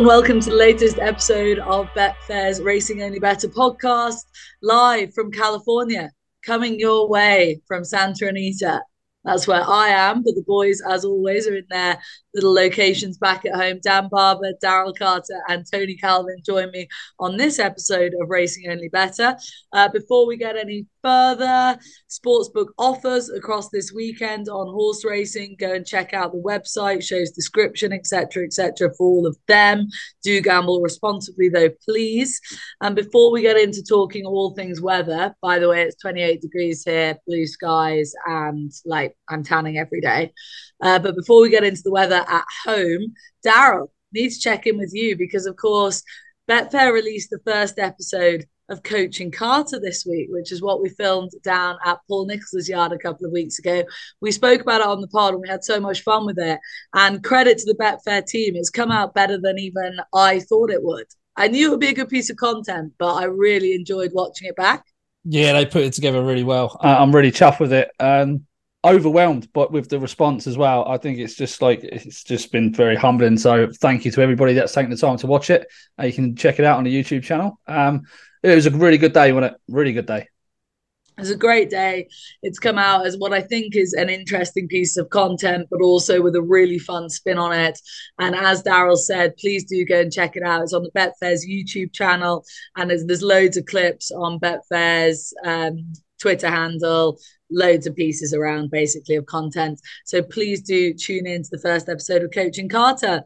And welcome to the latest episode of Betfair's Racing Only Bettor podcast, live from California, coming your way from Santa Anita. That's where I am, but the boys, as always, are in their little locations back at home. Dan Barber, Daryl Carter, and Tony Calvin join me on this episode of Racing Only Bettor. Uh, before we get any further, sportsbook offers across this weekend on horse racing. Go and check out the website, shows description, etc., etc. for all of them. Do gamble responsibly, though, please. And before we get into talking all things weather, by the way, it's 28 degrees here, blue skies, and like I'm tanning every day. Uh, but before we get into the weather at home, Daryl needs to check in with you because, of course, Betfair released the first episode of Coaching Carter this week, which is what we filmed down at Paul Nicholls' yard a couple of weeks ago. We spoke about it on the pod and we had so much fun with it. And credit to the Betfair team, it's come out better than even I thought it would. I knew it would be a good piece of content, but I really enjoyed watching it back. Yeah, they put it together really well. I'm really chuffed with it. Um, overwhelmed but with the response as well i think it's just like it's just been very humbling so thank you to everybody that's taken the time to watch it uh, you can check it out on the youtube channel um it was a really good day wasn't it really good day it's a great day. It's come out as what I think is an interesting piece of content, but also with a really fun spin on it. And as Daryl said, please do go and check it out. It's on the Betfair's YouTube channel, and there's, there's loads of clips on Betfair's um, Twitter handle, loads of pieces around basically of content. So please do tune in to the first episode of Coaching Carter.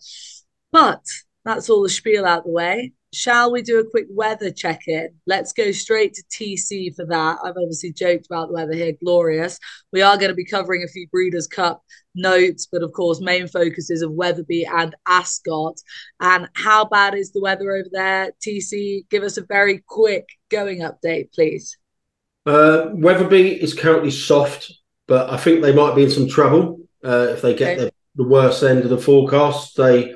But that's all the spiel out the way. Shall we do a quick weather check in? Let's go straight to TC for that. I've obviously joked about the weather here, glorious. We are going to be covering a few Breeders' Cup notes, but of course, main focus is of Wetherby and Ascot. And how bad is the weather over there? TC, give us a very quick going update, please. Uh, Wetherby is currently soft, but I think they might be in some trouble uh, if they get okay. the, the worst end of the forecast. They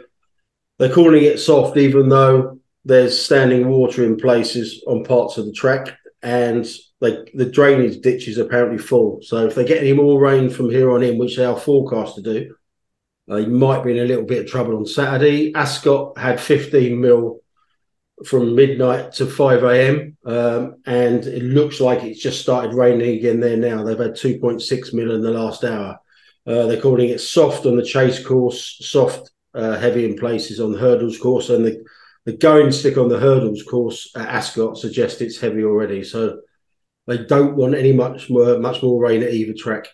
they're calling it soft, even though there's standing water in places on parts of the track, and like the drainage ditch is apparently full. So if they get any more rain from here on in, which they are forecast to do, they might be in a little bit of trouble on Saturday. Ascot had 15 mil from midnight to 5 a.m. Um, and it looks like it's just started raining again there now. They've had 2.6 mil in the last hour. Uh, they're calling it soft on the chase course, soft, uh, heavy in places on the hurdles course, and the, the going stick on the hurdles course at Ascot suggests it's heavy already. So they don't want any much more, much more rain at either track.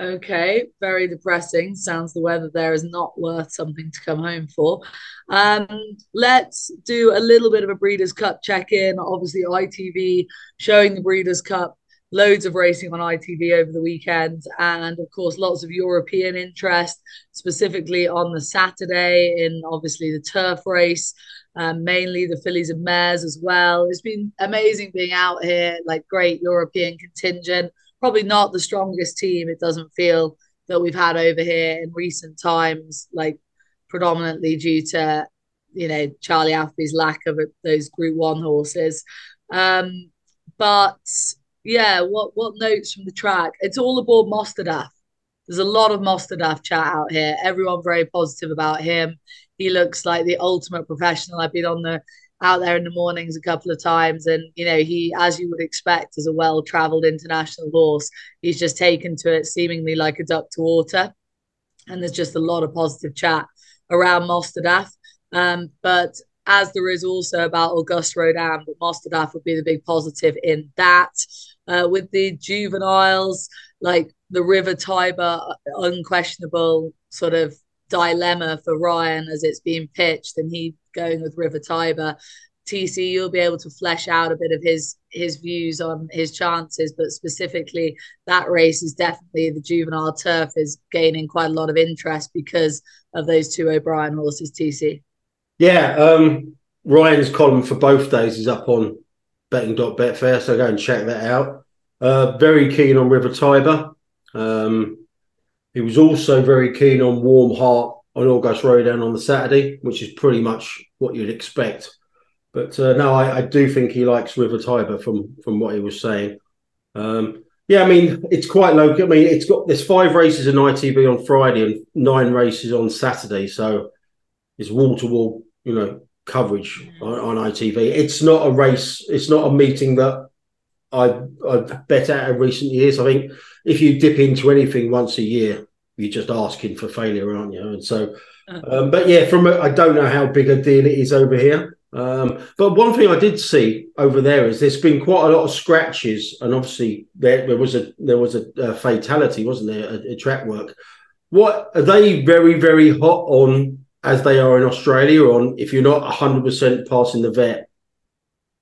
Okay, very depressing. Sounds the weather there is not worth something to come home for. Um, let's do a little bit of a Breeders' Cup check in. Obviously, ITV showing the Breeders' Cup, loads of racing on ITV over the weekend, and of course, lots of European interest, specifically on the Saturday in obviously the turf race. Um, mainly the fillies and mares as well. It's been amazing being out here, like great European contingent probably not the strongest team. It doesn't feel that we've had over here in recent times, like predominantly due to you know Charlie Appleby's lack of those Group One horses. Um, but yeah, what what notes from the track? It's all aboard Mostahdaf. There's a lot of Mostahdaf chat out here. Everyone very positive about him. He looks like the ultimate professional. I've been on the out there in the mornings a couple of times. And, you know, he, as you would expect, as a well traveled international horse, he's just taken to it seemingly like a duck to water. And there's just a lot of positive chat around Mostahdaf. Um, but as there is also about Auguste Rodin, but Mostahdaf would be the big positive in that. Uh, with the juveniles, like the River Tiber, unquestionable sort of dilemma for Ryan as it's being pitched, and he going with River Tiber. TC, you'll be able to flesh out a bit of his his views on his chances, but specifically that race is definitely the juvenile turf is gaining quite a lot of interest because of those two O'Brien horses. TC. Yeah, um, Ryan's column for both days is up on betting.betfair, so go and check that out. Uh, very keen on River Tiber. Um, he was also very keen on Warm Heart on Auguste Rodin on the Saturday, which is pretty much what you'd expect. But uh, no, I, I, do think he likes River Tiber from from what he was saying. Um, yeah, I mean it's quite low. I mean it's got there's five races in ITV on Friday and nine races on Saturday. So it's wall to wall, you know, coverage on, on ITV. It's not a race. It's not a meeting that I I've bet at in recent years. I think if you dip into anything once a year, you're just asking for failure, aren't you? And so, uh-huh. um, but yeah, from I don't know how big a deal it is over here. Um, but one thing I did see over there is there's been quite a lot of scratches, and obviously there, there was a there was a, a fatality, wasn't there? A, track work. What are they very very hot on as they are in Australia? On if you're not 100 percent passing the vet.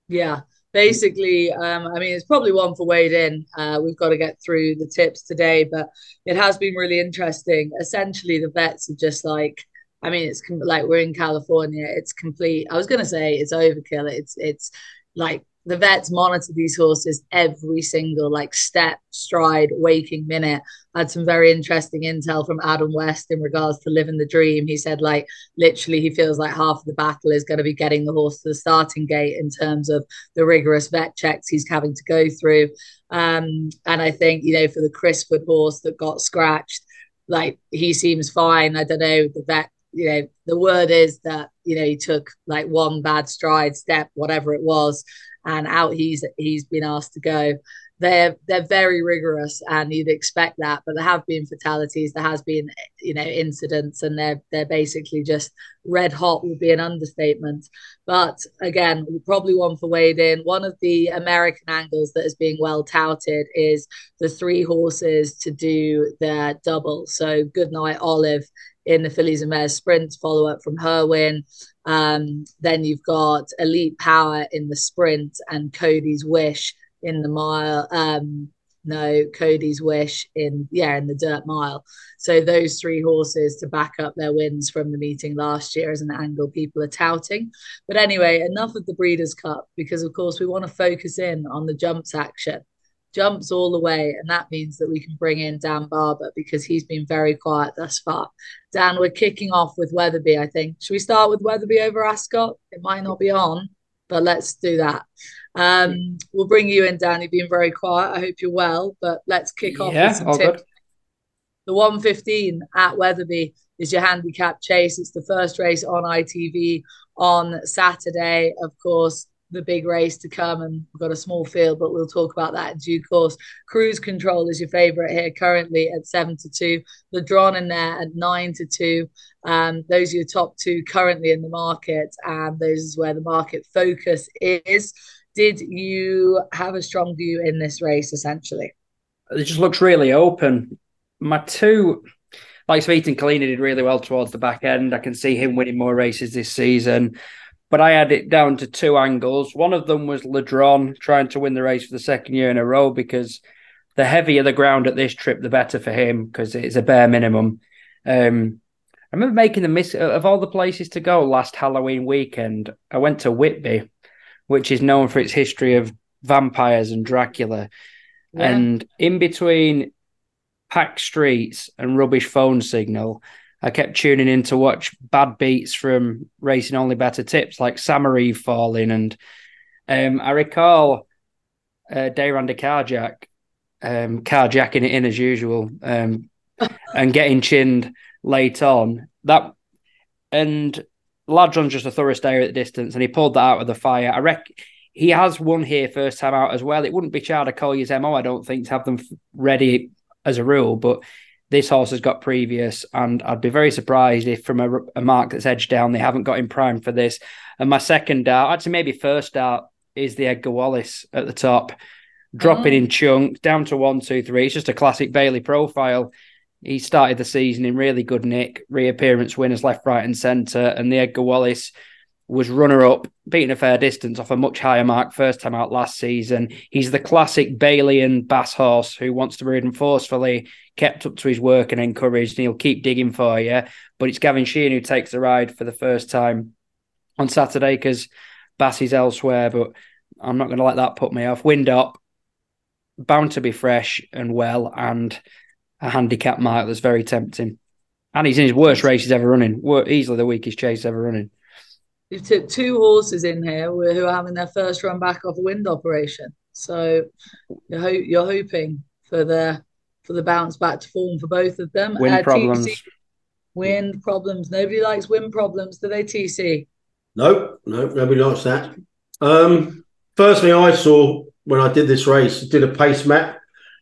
Yeah, basically, um, I mean, it's probably one for Wade in. Uh, we've got to get through the tips today, but it has been really interesting. Essentially, the vets are just like I mean, it's com- like we're in California. It's complete. I was gonna say it's overkill. It's it's like the vets monitor these horses every single like step, stride, waking minute. I had some very interesting intel from Adam West in regards to Live In The Dream. He said like literally he feels like half of the battle is going to be getting the horse to the starting gate in terms of the rigorous vet checks he's having to go through. Um, and I think you know for the Crisford horse that got scratched, like he seems fine. I don't know the vet you know the word is that you know he took like one bad stride step whatever it was and out he's he's been asked to go. They're they're very rigorous and you'd expect that but there have been fatalities there has been you know incidents and they're they're basically just red hot would be an understatement. But again probably one for Wade in. One of the American angles that is being well touted is the three horses to do their double. So Goodnight Olive in the Fillies and Mares sprint, follow up from Herwin. Um, then you've got Elite Power in the sprint and Cody's Wish in the mile. Um, no, Cody's Wish in yeah in the dirt mile. So those three horses to back up their wins from the meeting last year as an angle people are touting. But anyway, enough of the Breeders' Cup because of course we want to focus in on the jumps action jumps all the way. And that means that we can bring in Dan Barber because he's been very quiet thus far. Dan, we're kicking off with Wetherby, I think. Should we start with Wetherby over Ascot? It might not be on, but let's do that. Um, we'll bring you in, Dan. You've been very quiet. I hope you're well, but let's kick off yeah, with some tips. Good. The 115 at Wetherby is your handicap chase. It's the first race on ITV on Saturday. Of course, the big race to come and we've got a small field but we'll talk about that in due course. Cruise control is your favorite here currently at seven to two. Drawn in there at nine to two. Um, those are your top two currently in the market and those is where the market focus is. Did you have a strong view in this race essentially? It just looks really open. My two like and Collina did really well towards the back end. I can see him winning more races this season but I had it down to two angles. One of them was Ladron trying to win the race for the second year in a row because the heavier the ground at this trip, the better for him because it's a bare minimum. Um, I remember making the miss of all the places to go last Halloween weekend. I went to Whitby, which is known for its history of vampires and Dracula. Yeah. And in between packed streets and rubbish phone signal, I kept tuning in to watch bad beats from Racing Only Bettor Tips, like Samari falling. And um, I recall uh, Dayranda Carjack um, carjacking it in as usual um, and getting chinned late on. That and Ladron's just a thorough stayer at the distance, and he pulled that out of the fire. I reckon he has won here first time out as well. It wouldn't be Charlie Collier's MO, I don't think, to have them ready as a rule, but this horse has got previous, and I'd be very surprised if from a, a mark that's edged down, they haven't got him primed for this. And my second dart, actually maybe first dart, is the Edgar Wallace at the top, dropping oh. in chunks down to one, two, three. It's just a classic Bailey profile. He started the season in really good nick, reappearance winners left, right, and centre, and the Edgar Wallace was runner up, beating a fair distance off a much higher mark first time out last season. He's the classic Bailey and Bass horse who wants to breed him forcefully, kept up to his work and encouraged, and he'll keep digging for you. But it's Gavin Sheehan who takes the ride for the first time on Saturday because Bass is elsewhere. But I'm not going to let that put me off. Wind up, bound to be fresh and well, and a handicap mark that's very tempting. And he's in his worst race he's ever running, easily the weakest chase ever running. You've took two horses in here who are having their first run back off a wind operation. So you're, ho- you're hoping for the for the bounce back to form for both of them. Wind uh, problems. TPC, Wind problems. Nobody likes wind problems, do they, TC? No, no, nobody likes that. Um, first thing I saw when I did this race, did a pace map.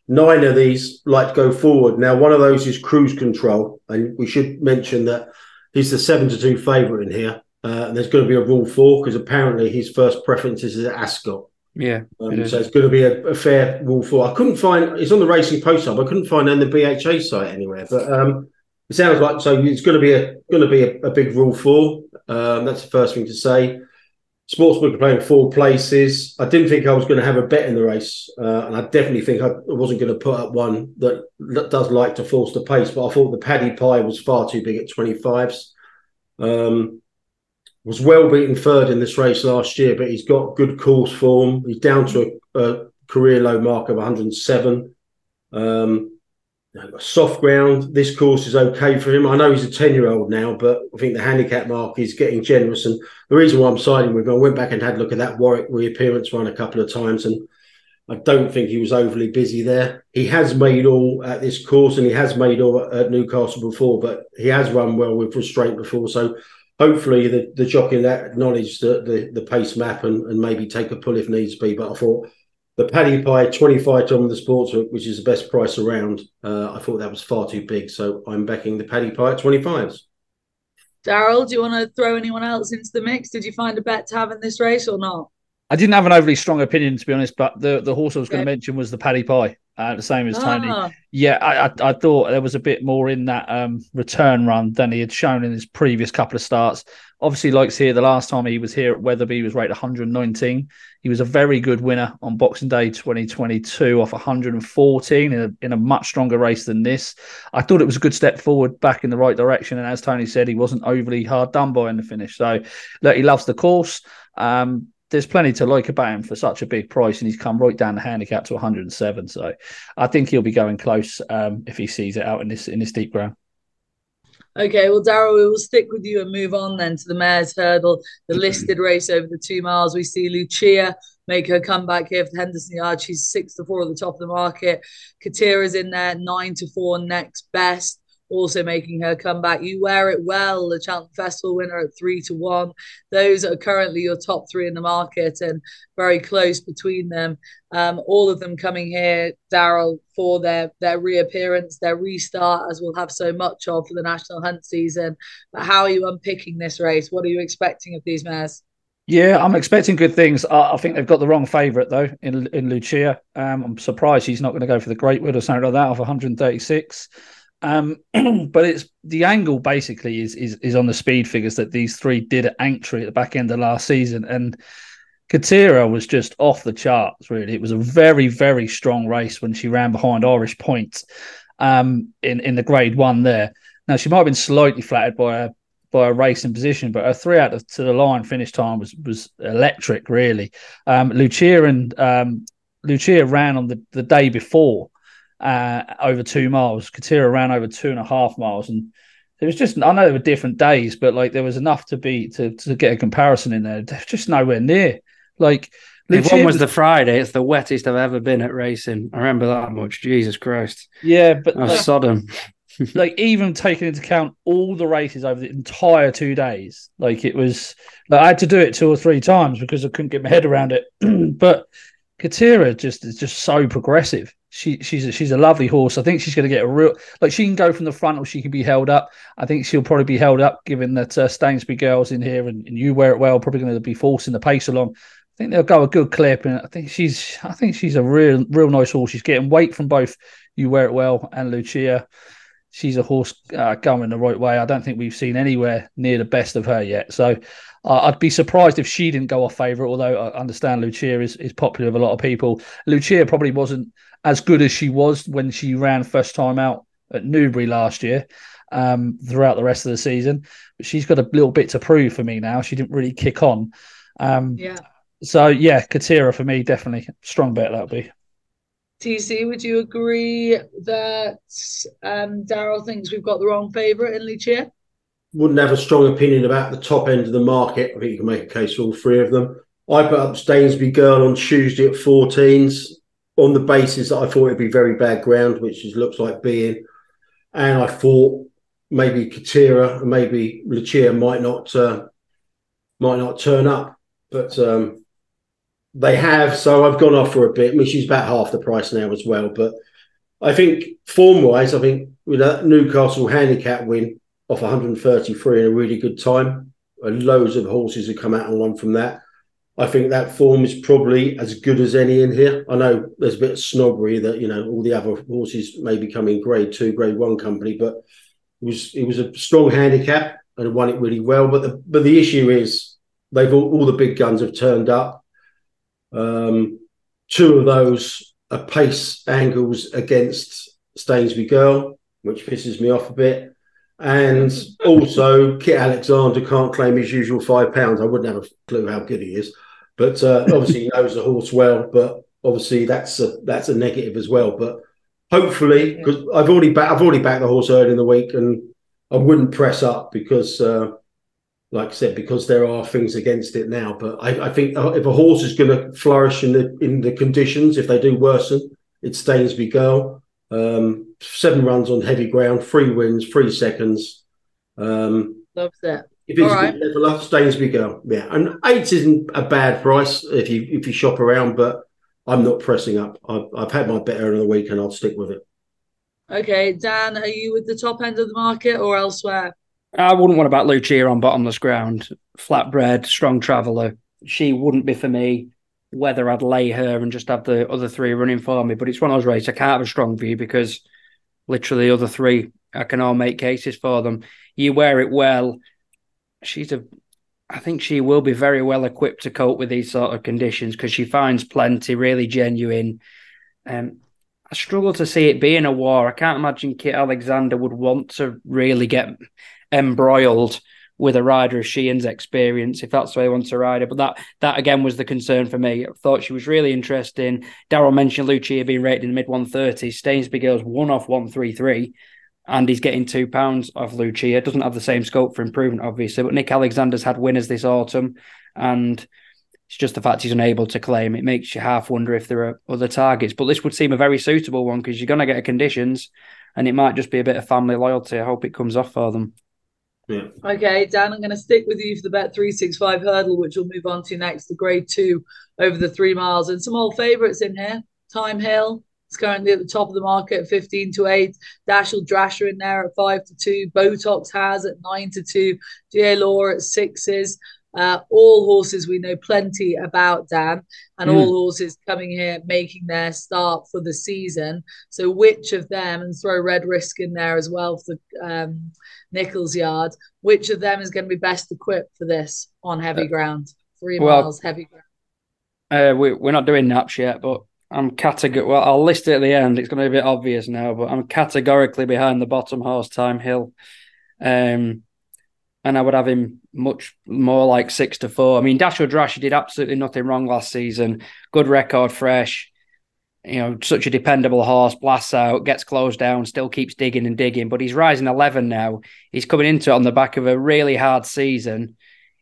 Nine of these like to go forward. Now, one of those is cruise control, and we should mention that he's the seven to two favourite in here. Uh, there's going to be a rule four because apparently his first preference is at Ascot. Yeah. Um, it so it's going to be a, a, fair rule four. I couldn't find it's on the Racing Post Hub. I couldn't find it on the BHA site anywhere, but um, it sounds like so. It's going to be a going to be a, a big rule four. Um, that's the first thing to say. Sportsbook are playing four places. I didn't think I was going to have a bet in the race, uh, and I definitely think I wasn't going to put up one that, that does like to force the pace. But I thought the Paddy Pie was far too big at twenty fives. Um, was well beaten third in this race last year, but he's got good course form. He's down to a, a career low mark of 107. Um, soft ground. This course is okay for him. I know he's a 10 year old now, but I think the handicap mark is getting generous. And the reason why I'm siding with him, I went back and had a look at that Warwick reappearance run a couple of times, and I don't think he was overly busy there. He has made all at this course and he has made all at Newcastle before, but he has run well with restraint before. So hopefully the, the jockey acknowledge the, the, the pace map and, and maybe take a pull if needs be. But I thought the Paddy Pie 25 on the sports which is the best price around, uh, I thought that was far too big. So I'm backing the Paddy Pie at 25s. Daryl, do you want to throw anyone else into the mix? Did you find a bet to have in this race or not? I didn't have an overly strong opinion, to be honest, but the, the horse I was okay. going to mention was the Paddy Pie, uh, the same as Tony. Ah. Yeah, I, I, I thought there was a bit more in that um, return run than he had shown in his previous couple of starts. Obviously, likes here the last time he was here at Wetherby, he was rated 119. He was a very good winner on Boxing Day 2022 off 114 in a, in a much stronger race than this. I thought it was a good step forward back in the right direction. And as Tony said, he wasn't overly hard done by in the finish. So, look, he loves the course. Um, there's plenty to like about him for such a big price, and he's come right down the handicap to 107. So I think he'll be going close um, if he sees it out in this in this deep ground. Okay, well, Daryl, we will stick with you and move on then to the Mares Hurdle, the listed race over the two miles. We see Luccia make her comeback here for Henderson Yard. She's six to four at the top of the market. Katira's in there, nine to four next best also making her comeback. You wear it well, the Cheltenham Festival winner at three to one. Those are currently your top three in the market and very close between them. Um, all of them coming here, Daryl, for their their reappearance, their restart, as we'll have so much of for the national hunt season. But how are you unpicking this race? What are you expecting of these mares? Yeah, I'm expecting good things. I, think they've got the wrong favourite though in in Luccia. Um, I'm surprised he's not going to go for the Greatwood or something like that off 136. Um, but it's the angle basically is, is is on the speed figures that these three did at Aintree at the back end of last season, and Katira was just off the charts. Really, it was a very very strong race when she ran behind Irish Point um, in in the Grade One there. Now she might have been slightly flattered by a by a racing position, but her three out of, to the line finish time was was electric. Really, um, Luccia and um, Luccia ran on the the day before uh, over two miles. Katira ran over two and a half miles, and it was just I know there were different days, but like there was enough to be to to get a comparison in there. There's just nowhere near. Like if one was, was, the Friday, it's the wettest I've ever been at racing. I remember that much. Jesus Christ. Yeah, but I was like, Sodom. like even taking into account all the races over the entire two days, like it was. Like, I had to do it two or three times because I couldn't get my head around it. but Katira just is just so progressive she she's a, she's a lovely horse. I think she's going to get a real like she can go from the front or she can be held up. I think she'll probably be held up given that uh, Stainsby girls in here and, and you wear it well. Probably going to be forcing the pace along. I think they'll go a good clip, and I think she's I think she's a real real nice horse. She's getting weight from both you wear it well and Luccia. She's a horse uh, going the right way. I don't think we've seen anywhere near the best of her yet. So uh, I'd be surprised if she didn't go off favourite. Although I understand Luccia is, is popular with a lot of people. Luccia probably wasn't as good as she was when she ran first time out at Newbury last year um, throughout the rest of the season. But she's got a little bit to prove for me now. She didn't really kick on. Um, yeah. So yeah, Katira for me definitely strong bet that'll be. TC, would you agree that um, Daryl thinks we've got the wrong favourite in Luccia? Wouldn't have a strong opinion about the top end of the market. I think you can make a case for all three of them. I put up Stainsby Girl on Tuesday at 14s on the basis that I thought it'd be very bad ground, which it looks like being. And I thought maybe Katira and maybe Luccia might not uh, might not turn up, but um, they have. So I've gone off for a bit. I mean, she's about half the price now as well. But I think form wise, I think with that Newcastle handicap win off 133 in a really good time, and loads of horses have come out and won from that. I think that form is probably as good as any in here. I know there's a bit of snobbery that you know all the other horses may be coming grade two, grade one company, but it was it was a strong handicap and won it really well. But the but the issue is they've all, all the big guns have turned up. Um, two of those are pace angles against Stainsby Girl, which pisses me off a bit. And also, Kit Alexander can't claim his usual five pounds. I wouldn't have a clue how good he is, but uh, obviously he knows the horse well. But obviously that's a that's a negative as well. But hopefully, because I've already I've already backed the horse early in the week, and I wouldn't press up because, uh, like I said, because there are things against it now. But I, I think if a horse is going to flourish in the in the conditions, if they do worsen, it's Stainsby Girl. Um, seven runs on heavy ground, three wins, three seconds. Um, Loves it. If it's All right. good level up, Stainsby Girl, yeah, and eight isn't a bad price if you if you shop around, but I'm not pressing up. I've, I've had my bet earlier in the week, and I'll stick with it. Okay, Dan, are you with the top end of the market or elsewhere? I wouldn't want to back Luccia on bottomless ground. Flatbread, strong traveller. She wouldn't be for me. Whether I'd lay her and just have the other three running for me, but it's one of those races I can't have a strong view because literally the other three I can all make cases for them. You wear it well. She's a. I think she will be very well equipped to cope with these sort of conditions because she finds plenty, really genuine. Um, I struggle to see it being a war. I can't imagine Kit Alexander would want to really get embroiled with a rider of Sheehan's experience, if that's the way he wants to ride it. But that that again was the concern for me. I thought she was really interesting. Daryl mentioned Luccia being rated in the mid 130s. Stainsby Girls one off 133, and he's getting two pounds off Luccia. Doesn't have the same scope for improvement, obviously, but Nick Alexander's had winners this autumn, and it's just the fact he's unable to claim. It makes you half wonder if there are other targets. But this would seem a very suitable one because you're going to get conditions, and it might just be a bit of family loyalty. I hope it comes off for them. Yeah, Okay, Dan, I'm going to stick with you for the bet 365 hurdle, which we'll move on to next, the grade two over the three miles. And some old favourites in here. Thyme Hill is currently at the top of the market 15 to 8. Dashel Drasher in there at 5 to 2. Botox has at 9 to 2. GA Law at 6s. Uh, all horses we know plenty about, Dan, and Mm. all horses coming here making their start for the season. So, which of them, and throw Red Risk in there as well for um, Nicholls Yard, which of them is going to be best equipped for this on heavy ground? Three well- miles heavy ground. Uh, we, we're not doing naps yet, but I'm categor. Well, I'll list it at the end. It's going to be a bit obvious now, but I'm categorically behind the bottom horse, Thyme Hill. Um, and I would have him much more like six to four. I mean, Dasher Drash did absolutely nothing wrong last season. Good record, fresh. You know, such a dependable horse. Blasts out, gets closed down, still keeps digging and digging. But he's rising eleven now. He's coming into it on the back of a really hard season.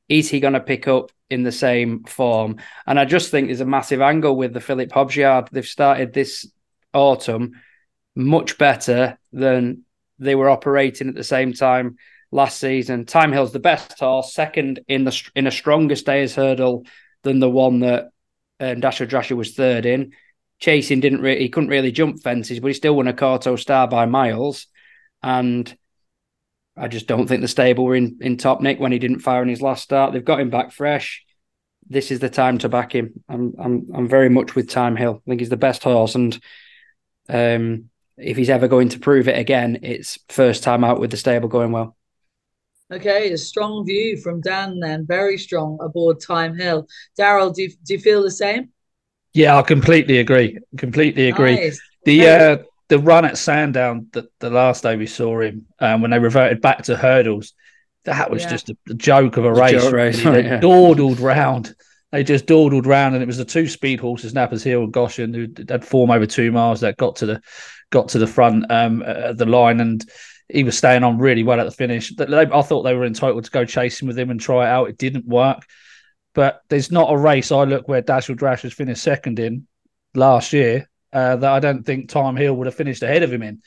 Is he going to pick up in the same form? And I just think there's a massive angle with the Philip Hobbs yard. They've started this autumn much better than they were operating at the same time last season. Thyme Hill's the best horse, second in the in a stronger stayers hurdle than the one that um, Dasher Drasher was third in. Chasing didn't really he couldn't really jump fences, but he still won a Corto Star by miles. And I just don't think the stable were in, in top nick when he didn't fire in his last start. They've got him back fresh. This is the time to back him. I'm I'm I'm very much with Thyme Hill. I think he's the best horse, and um, if he's ever going to prove it again, it's first time out with the stable going well. Okay, a strong view from Dan then, very strong aboard Thyme Hill. Daryl, do you, do you feel the same? Yeah, I completely agree. Completely agree. Nice. The Okay. uh, the run at Sandown, the, the last day we saw him, um, when they reverted back to hurdles, that was Yeah. just a, a joke of a A race. joke race. They yeah. dawdled round. They just dawdled round, and it was the two speed horses, Nappers Hill and Goshen, who had form over two miles that got to the got to the front um, of the line, and he was staying on really well at the finish. They- I thought they were entitled to go chasing with him and try it out. It didn't work. But there's not a race I look where Dashel Drash has finished second in last year uh, that I don't think Thyme Hill would have finished ahead of him in.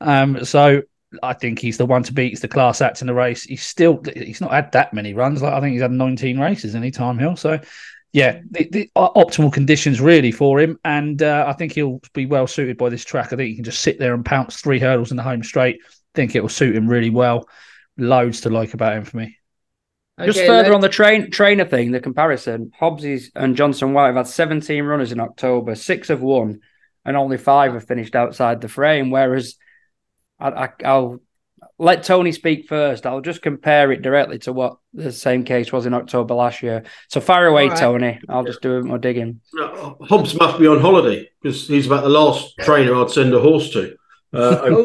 Um, so I think he's the one to beat. He's the class act in the race. He's still he's not had that many runs. Like I think he's had 19 races any time hill. So yeah, the, the optimal conditions really for him, and uh, I think he'll be well suited by this track. I think he can just sit there and pounce three hurdles in the home straight. I think it will suit him really well. Loads to like about him for me. Okay, Just further let's... on the train trainer thing, the comparison: Hobbs and Johnson White have had 17 runners in October, six have won, and only five have finished outside the frame. Whereas I, will let Tony speak first. I'll just compare it directly to what the same case was in October last year. So far away, right. Tony. I'll just do a bit more digging. Hobbs must be on holiday because he's about the last trainer I'd send a horse to. Uh, oh,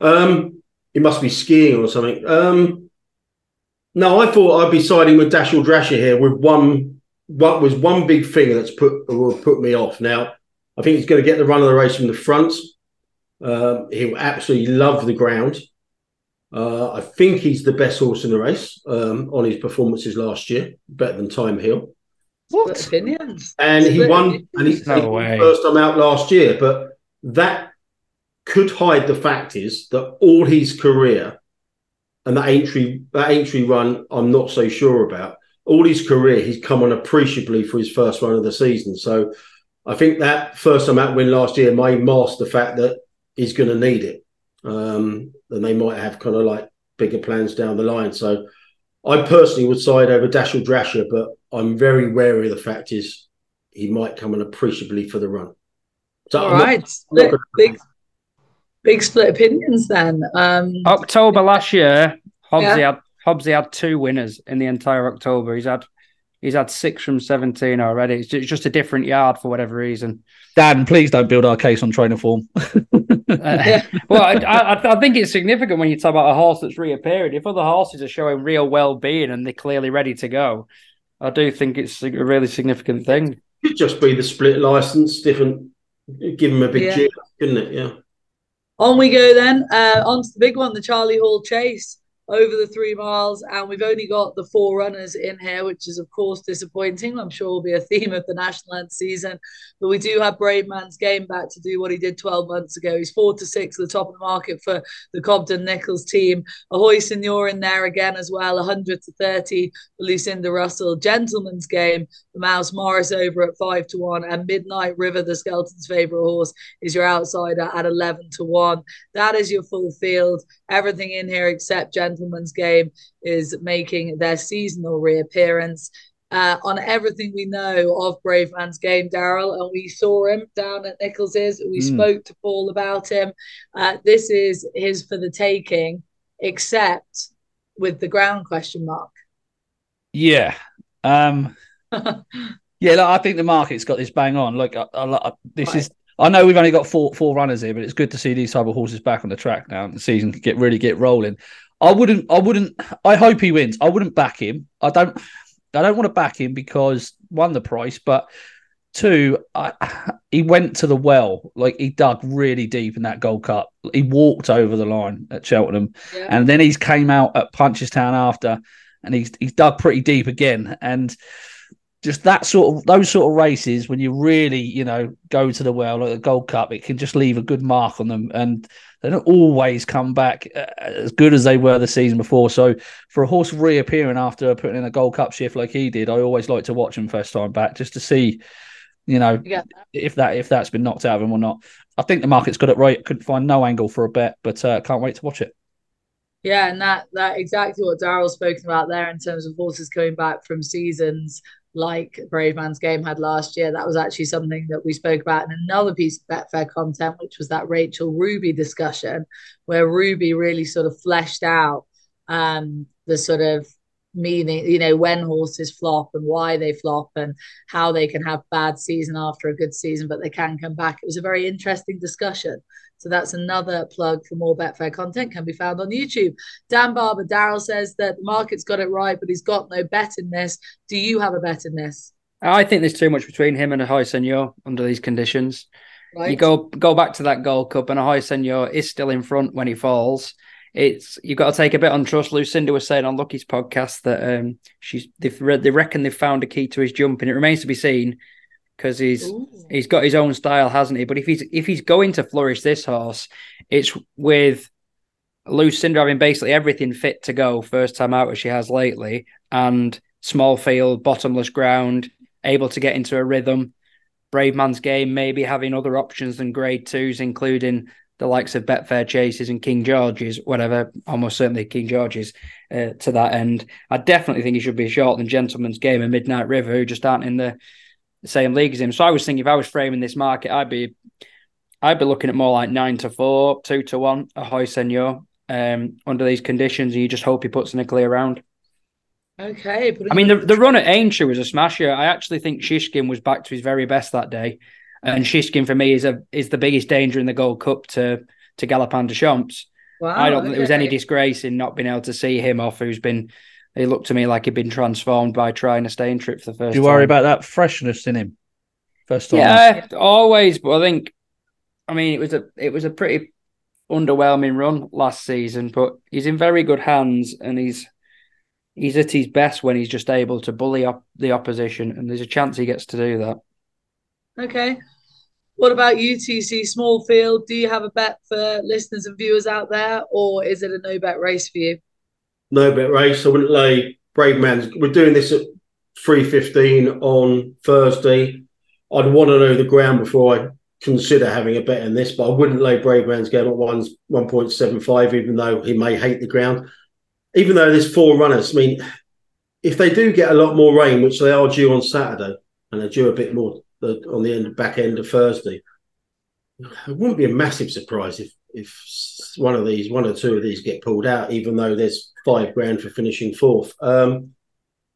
um, he must be skiing or something. Um, no, I thought I'd be siding with Dashel Drasher here with one. What was one big thing that's put put me off. Now, I think he's going to get the run of the race from the front. Um, he'll absolutely love the ground. Uh, I think he's the best horse in the race um, on his performances last year, better than Thyme Hill. What opinions? And he won, and he's no first time out last year. But that could hide the fact is that all his career and that entry that entry run, I'm not so sure about. All his career, he's come on appreciably for his first run of the season. So I think that first time out win last year may mask the fact that he's going to need it. Um, and they might have kind of like bigger plans down the line. So I personally would side over Dashel Drasher, but I'm very wary of the fact is he might come on appreciably for the run. So All right, not, not big, big split opinions then. Um, October last year, Hobbsy yeah. had Hobbsy had two winners in the entire October. He's had he's had six from seventeen already. It's just a different yard for whatever reason. Dan, please don't build our case on trainer form. uh, well, I, I, I, think it's significant when you talk about a horse that's reappearing. If other horses are showing real well-being and they're clearly ready to go, I do think it's a really significant thing. Could just be the split license, different. Give them a big yeah. couldn't it? Yeah. On we go then. Uh, on to the big one, the Charlie Hall Chase over the three miles, and we've only got the four runners in here, which is of course disappointing. I'm sure will be a theme of the national hunt season, but we do have Brave Man's Bravemansgame back to do what he did 12 months ago. He's four to six at the top of the market for the Cobden Nicholls team. Ahoy Senor in there again as well, 100 to 30 for Lucinda Russell. Gentleman's Game, the Mouse Morris over at five to one, and Midnight River, the Skeleton's favourite horse, is your outsider at 11 to one. That is your full field. Everything in here except Gentleman's Game is making their seasonal reappearance. Uh, on everything we know of Bravemansgame, Daryl, and we saw him down at Nicholls's. We mm. spoke to Paul about him. Uh, this is his for the taking, except with the ground question mark. Yeah. Um, yeah, I think the market's got this bang on. Like, I, I, this right. is I know we've only got four four runners here, but it's good to see these type of horses back on the track now. The season can get really get rolling. I wouldn't. I wouldn't. I hope he wins. I wouldn't back him. I don't. I don't want to back him because one the price, but two, I, he went to the well. Like he dug really deep in that Gold Cup. He walked over the line at Cheltenham, yeah. and then he's came out at Punchestown after, and he's he's dug pretty deep again. And just that sort of those sort of races when you really you know go to the well like the Gold Cup, it can just leave a good mark on them, and they don't always come back uh, as good as they were the season before. So for a horse reappearing after putting in a Gold Cup shift like he did, I always like to watch him first time back just to see, you know, yeah. if that if that's been knocked out of him or not. I think the market's got it right. Couldn't find no angle for a bet, but uh, can't wait to watch it. Yeah, and that that exactly what Daryl's spoken about there in terms of horses coming back from seasons like Bravemansgame had last year. That was actually something that we spoke about in another piece of Betfair content, which was that Rachel Ruby discussion, where Ruby really sort of fleshed out um, the sort of meaning, you know, when horses flop and why they flop and how they can have bad season after a good season, but they can come back. It was a very interesting discussion. So that's another plug for more Betfair content can be found on YouTube. Dan Barber, Daryl says that the market's got it right, but he's got no bet in this. Do you have a bet in this? I think there's too much between him and Ahoy Senor under these conditions. Right. You go go back to that Gold Cup, and Ahoy Senor is still in front when he falls. It's you've got to take a bit on trust. Lucinda was saying on Lucky's podcast that um, she's they've, they reckon they've found a key to his jumping. It remains to be seen because he's Ooh. he's got his own style, hasn't he? But if he's if he's going to flourish this horse, it's with Lucinda having basically everything fit to go first time out as she has lately, and small field, bottomless ground, able to get into a rhythm. Bravemansgame, maybe having other options than grade twos, including the likes of Betfair Chases and King George's, whatever, almost certainly King George's uh, to that end. I definitely think he should be short than Gentleman's Game and Midnight River, who just aren't in the same league as him. So I was thinking if I was framing this market, I'd be I'd be looking at more like nine to four, two to one, Ahoy Senor, um, under these conditions, and you just hope he puts in a clear round. Okay. I mean, the, the run at Aintree was a smasher. I actually think Shishkin was back to his very best that day. And Shishkin for me is a is the biggest danger in the Gold Cup to to Galopin Des Champs. Wow, I don't think there was any disgrace in not being able to see him off. Who's been, he looked to me like he'd been transformed by trying a staying trip for the first. Do you worry about that freshness in him? First time, yeah, always. But I think, I mean, it was a it was a pretty underwhelming run last season, but he's in very good hands and he's he's at his best when he's just able to bully up the opposition, and there's a chance he gets to do that. Okay. What about UTC Small Field? Do you have a bet for listeners and viewers out there, or is it a no bet race for you? No bet race. I wouldn't lay Brave Man's. We're doing this at three fifteen on Thursday. I'd want to know the ground before I consider having a bet in this, but I wouldn't lay Bravemansgame at one one point seven five, even though he may hate the ground. Even though there's four runners, I mean, if they do get a lot more rain, which they are due on Saturday, and they're due a bit more on the end back end of Thursday. It wouldn't be a massive surprise if if one of these, one or two of these, get pulled out, even though there's five grand for finishing fourth. Um,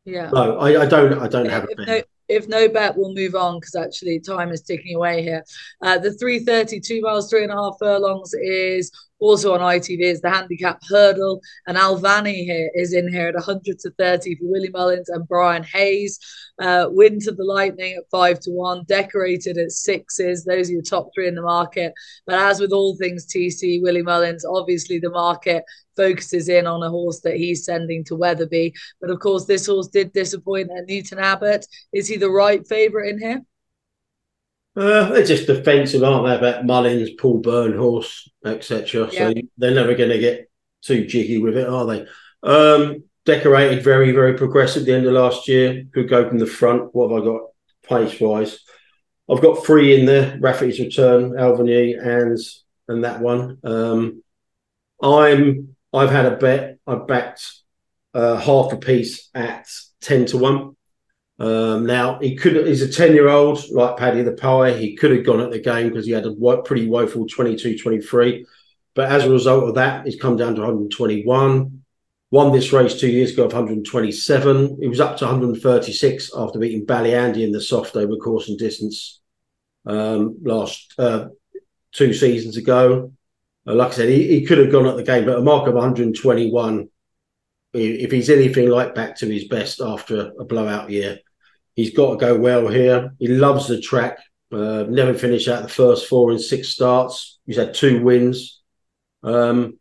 yeah. No, I, I don't. I don't have a bet. No, if no bet, we'll move on because actually time is ticking away here. Uh, the 330, two miles, three and a half furlongs is also on ITV is the handicap hurdle. And Alvani here is in here at 100 to 30 for Willie Mullins and Brian Hayes. Uh, to the Lightning at five to one, decorated at sixes. Those are your top three in the market. But as with all things TC, Willie Mullins, obviously the market focuses in on a horse that he's sending to Wetherby. But of course, this horse did disappoint at Newton Abbot. Is he the right favourite in here? Uh, they're just defensive, aren't they? About Mullins, Paul Byrne, horse, etc. Yeah. So they're never going to get too jiggy with it, are they? Um, decorated very, very progressive at the end of last year. Could go from the front. What have I got pace wise? I've got three in there: Rafferty's return, Alvany, and and that one. Um, I'm I've had a bet. I backed uh, half a piece at ten to one. Um, now he could he's a 10 year old like Paddy the Pie. He could have gone at the game because he had a pretty woeful 22 23. But as a result of that, he's come down to 121. Won this race two years ago of 127. He was up to 136 after beating Ballyandy in the soft over course and distance um, last uh, two seasons ago. Uh, like I said, he, he could have gone at the game, but a mark of 121 if he's anything like back to his best after a blowout year, he's got to go well here. He loves the track. Uh, never finished out the first four in six starts. He's had two wins. Um,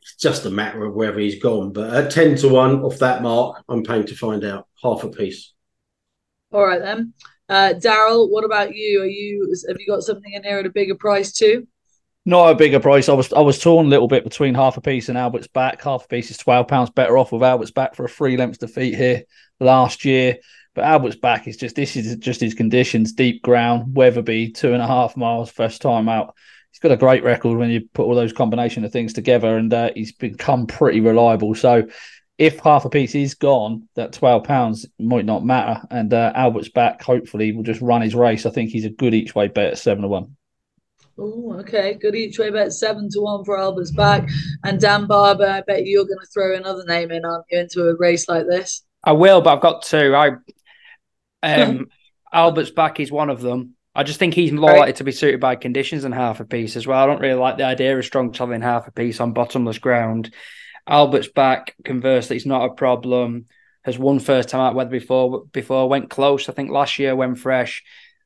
it's just a matter of whether he's gone. But at 10 to 1 off that mark, I'm paying to find out. Half a piece. All right, then. Uh, Daryl, what about you? Are you have you got something in here at a bigger price too? Not a bigger price. I was I was torn a little bit between half a piece and Albert's back. Half a piece is twelve pounds better off with Albert's back for a three length defeat here last year. But Albert's back is just this is just his conditions, deep ground, Wetherby, two and a half miles, first time out. He's got a great record when you put all those combination of things together, and uh, he's become pretty reliable. So if half a piece is gone, that twelve pounds might not matter. And uh, Albert's back, hopefully, will just run his race. I think he's a good each way bet at seven to one. Oh, okay. Good each way bet seven to one for Albert's back. And Dan Barber, I bet you're going to throw another name in, aren't you, into a race like this? I will, but I've got two. I um, Albert's back is one of them. I just think he's more right. likely to be suited by conditions than half a piece as well. I don't really like the idea of strong traveling half a piece on bottomless ground. Albert's back, conversely, it's not a problem. Has won first time out, weather before before went close. I think last year when fresh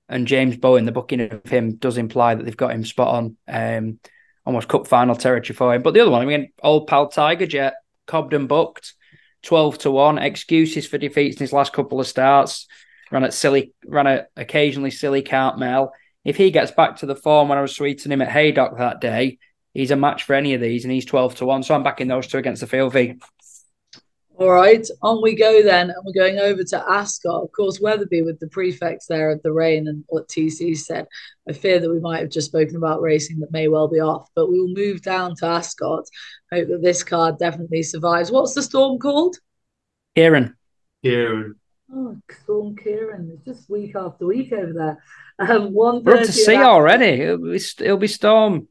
and James Bowen, the booking of him does imply that they've got him spot on, um, almost cup final territory for him. But the other one, I mean, old pal Tiger Jet, Cobden booked, 12 to 1, excuses for defeats in his last couple of starts. Ran at silly, ran at occasionally silly can't mel. If he gets back to the form when I was sweetening him at Haydock that day, he's a match for any of these, and he's twelve to one. So I'm backing those two against the field V. All right, on we go then, and we're going over to Ascot. Of course, Wetherby with the prefix there of the rain and what TC said. I fear that we might have just spoken about racing that may well be off, but we will move down to Ascot. Hope that this card definitely survives. What's the storm called? Ciarán. Ciarán. Oh, Storm Ciarán. It's just week after week over there. Um, one We're up to sea already. It'll be, it'll be Storm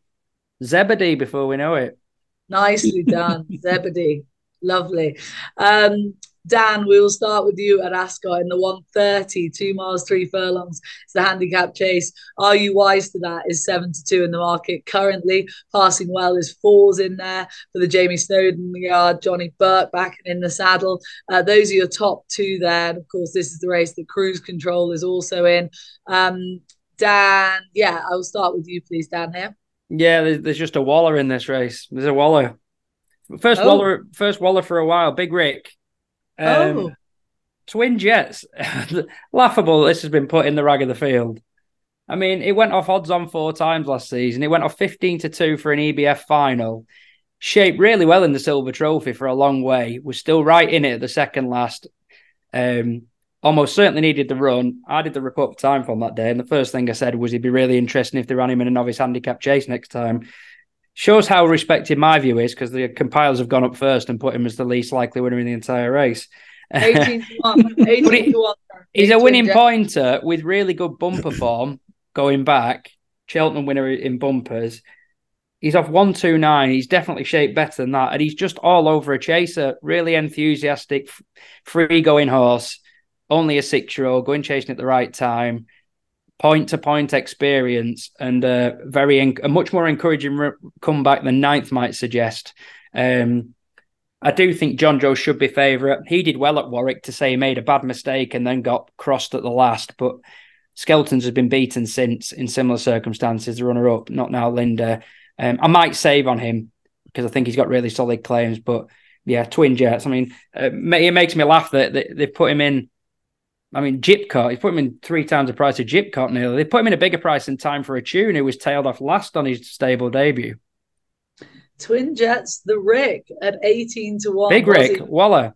Zebedee before we know it. Nicely done, Zebedee. Lovely. Um, Dan, we will start with you at Ascot in the 130, two miles, three furlongs. It's the handicap chase. Are you wise to that? Is seven to two in the market currently. Passing well is fours in there for the Jamie Snowden yard, Johnny Burke back in the saddle. Uh, those are your top two there. And of course, this is the race that Cruise Control is also in. Um, Dan, yeah, I will start with you, please, Dan, here. Yeah, there's just a Waller in this race. There's a Waller. First oh. Waller, first Waller for a while. Big Rick. Um, oh. Twin Jets. Laughable. This has been put in the rag of the field. I mean, it went off odds on four times last season. It went off 15 to 2 for an EBF final. Shaped really well in the silver trophy for a long way. Was still right in it at the second last. Um, almost certainly needed the run. I did the report for Timeform that day, and the first thing I said was it'd be really interesting if they ran him in a novice handicap chase next time shows how respected my view is because the compilers have gone up first and put him as the least likely winner in the entire race. 18 to 1. 18 to 1. He's a winning pointer with really good bumper form going back. Cheltenham winner in bumpers. He's off 129. He's definitely shaped better than that. And he's just all over a chaser. Really enthusiastic, free going horse. Only a six year old, going chasing at the right time point to point experience and a very a much more encouraging re- comeback than ninth might suggest. Um, I do think Jonjo should be favourite. He did well at Warwick to say he made a bad mistake and then got crossed at the last, but Skelton's has been beaten since in similar circumstances. The runner up, not now Linda. Um, I might save on him because I think he's got really solid claims, but yeah, Twin Jets. I mean, uh, it makes me laugh that, that they've put him in I mean, Gypcott, he put him in three times the price of Gypcott nearly. They put him in a bigger price in time for a tune who was tailed off last on his stable debut. Twin Jets, the Rick at 18 to 1. Big Rick, Waller.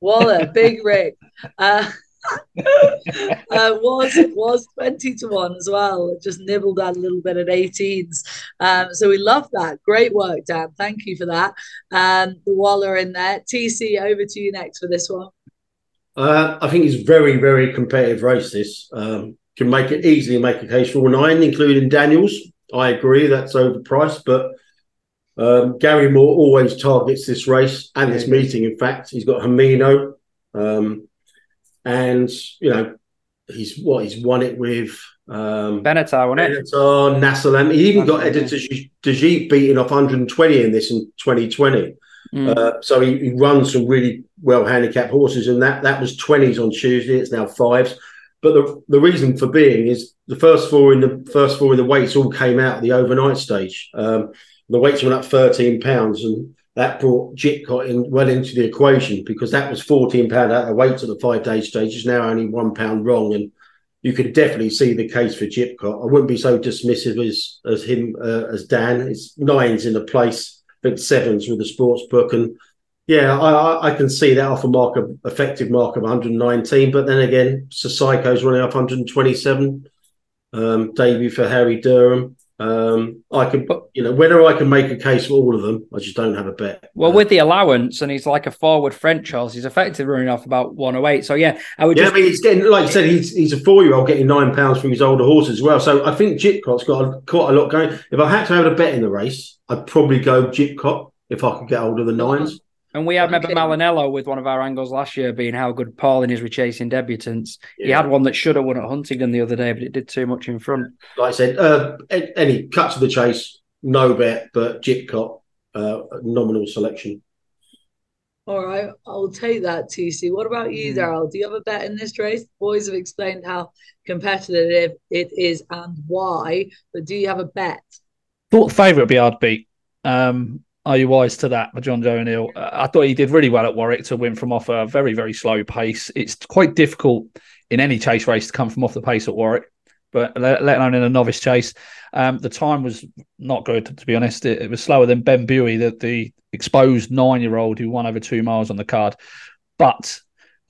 Waller, Big Rick. Uh, uh, was was 20 to 1 as well. Just nibbled that a little bit at 18s. Um, so we love that. Great work, Dan. Thank you for that. Um, the Waller in there. TC, over to you next for this one. Uh, I think it's very, very competitive race. This um, can make it easily make a case for all nine, including Daniels. I agree that's overpriced, but um, Gary Moore always targets this race and this meeting. In fact, he's got Hamino, um, and you know he's what he's won it with um, Benatar, won it? Benatar, Nassalam. He even got de Giet beating off 120 in this in 2020. Mm. Uh, so he, he, runs some really well handicapped horses, and that that was twenties on Tuesday. It's now fives. But the the reason for being is the first four in the first four in the weights all came out at the overnight stage. Um, the weights went up thirteen pounds, and that brought Gypcott in well into the equation because that was fourteen pound out of weight at the five day stage. It's now only one pound wrong, and you could definitely see the case for Gypcott. I wouldn't be so dismissive as as him uh, as Dan. It's nines in the place think sevens with the sports book. And yeah, I, I can see that off a mark of effective mark of 119. But then again, Psycho's running up 127. Um, debut for Harry Derham. Um, I could, you know, whether I can make a case for all of them, I just don't have a bet. Well, uh, with the allowance, and he's like a forward French horse, he's effectively running off about 108. So yeah, I would. Yeah, just... I mean, he's getting, like you said, he's he's a four year old getting nine pounds from his older horse as well. So I think Gypcott's got a, quite a lot going. If I had to have a bet in the race, I'd probably go Gypcott if I could get hold of the nines. And we had okay. Malinello with one of our angles last year being how good Pauling is with chasing debutants. Yeah. He had one that should have won at Huntingdon the other day, but it did too much in front. Like I said, uh, any cut to the chase, no bet, but Gypcott, uh, nominal selection. All right, I'll take that, TC. What about you, mm. Daryl? Do you have a bet in this race? The boys have explained how competitive it is and why, but do you have a bet? Thought the favourite would be hard beat. Um, Are you wise to that for Jonjo O'Neill? Uh, I thought he did really well at Warwick to win from off a very, very slow pace. It's quite difficult in any chase race to come from off the pace at Warwick, but let, let alone in a novice chase. Um, the time was not good, to be honest. It, it was slower than Ben Buey, the, the exposed nine year old who won over two miles on the card. But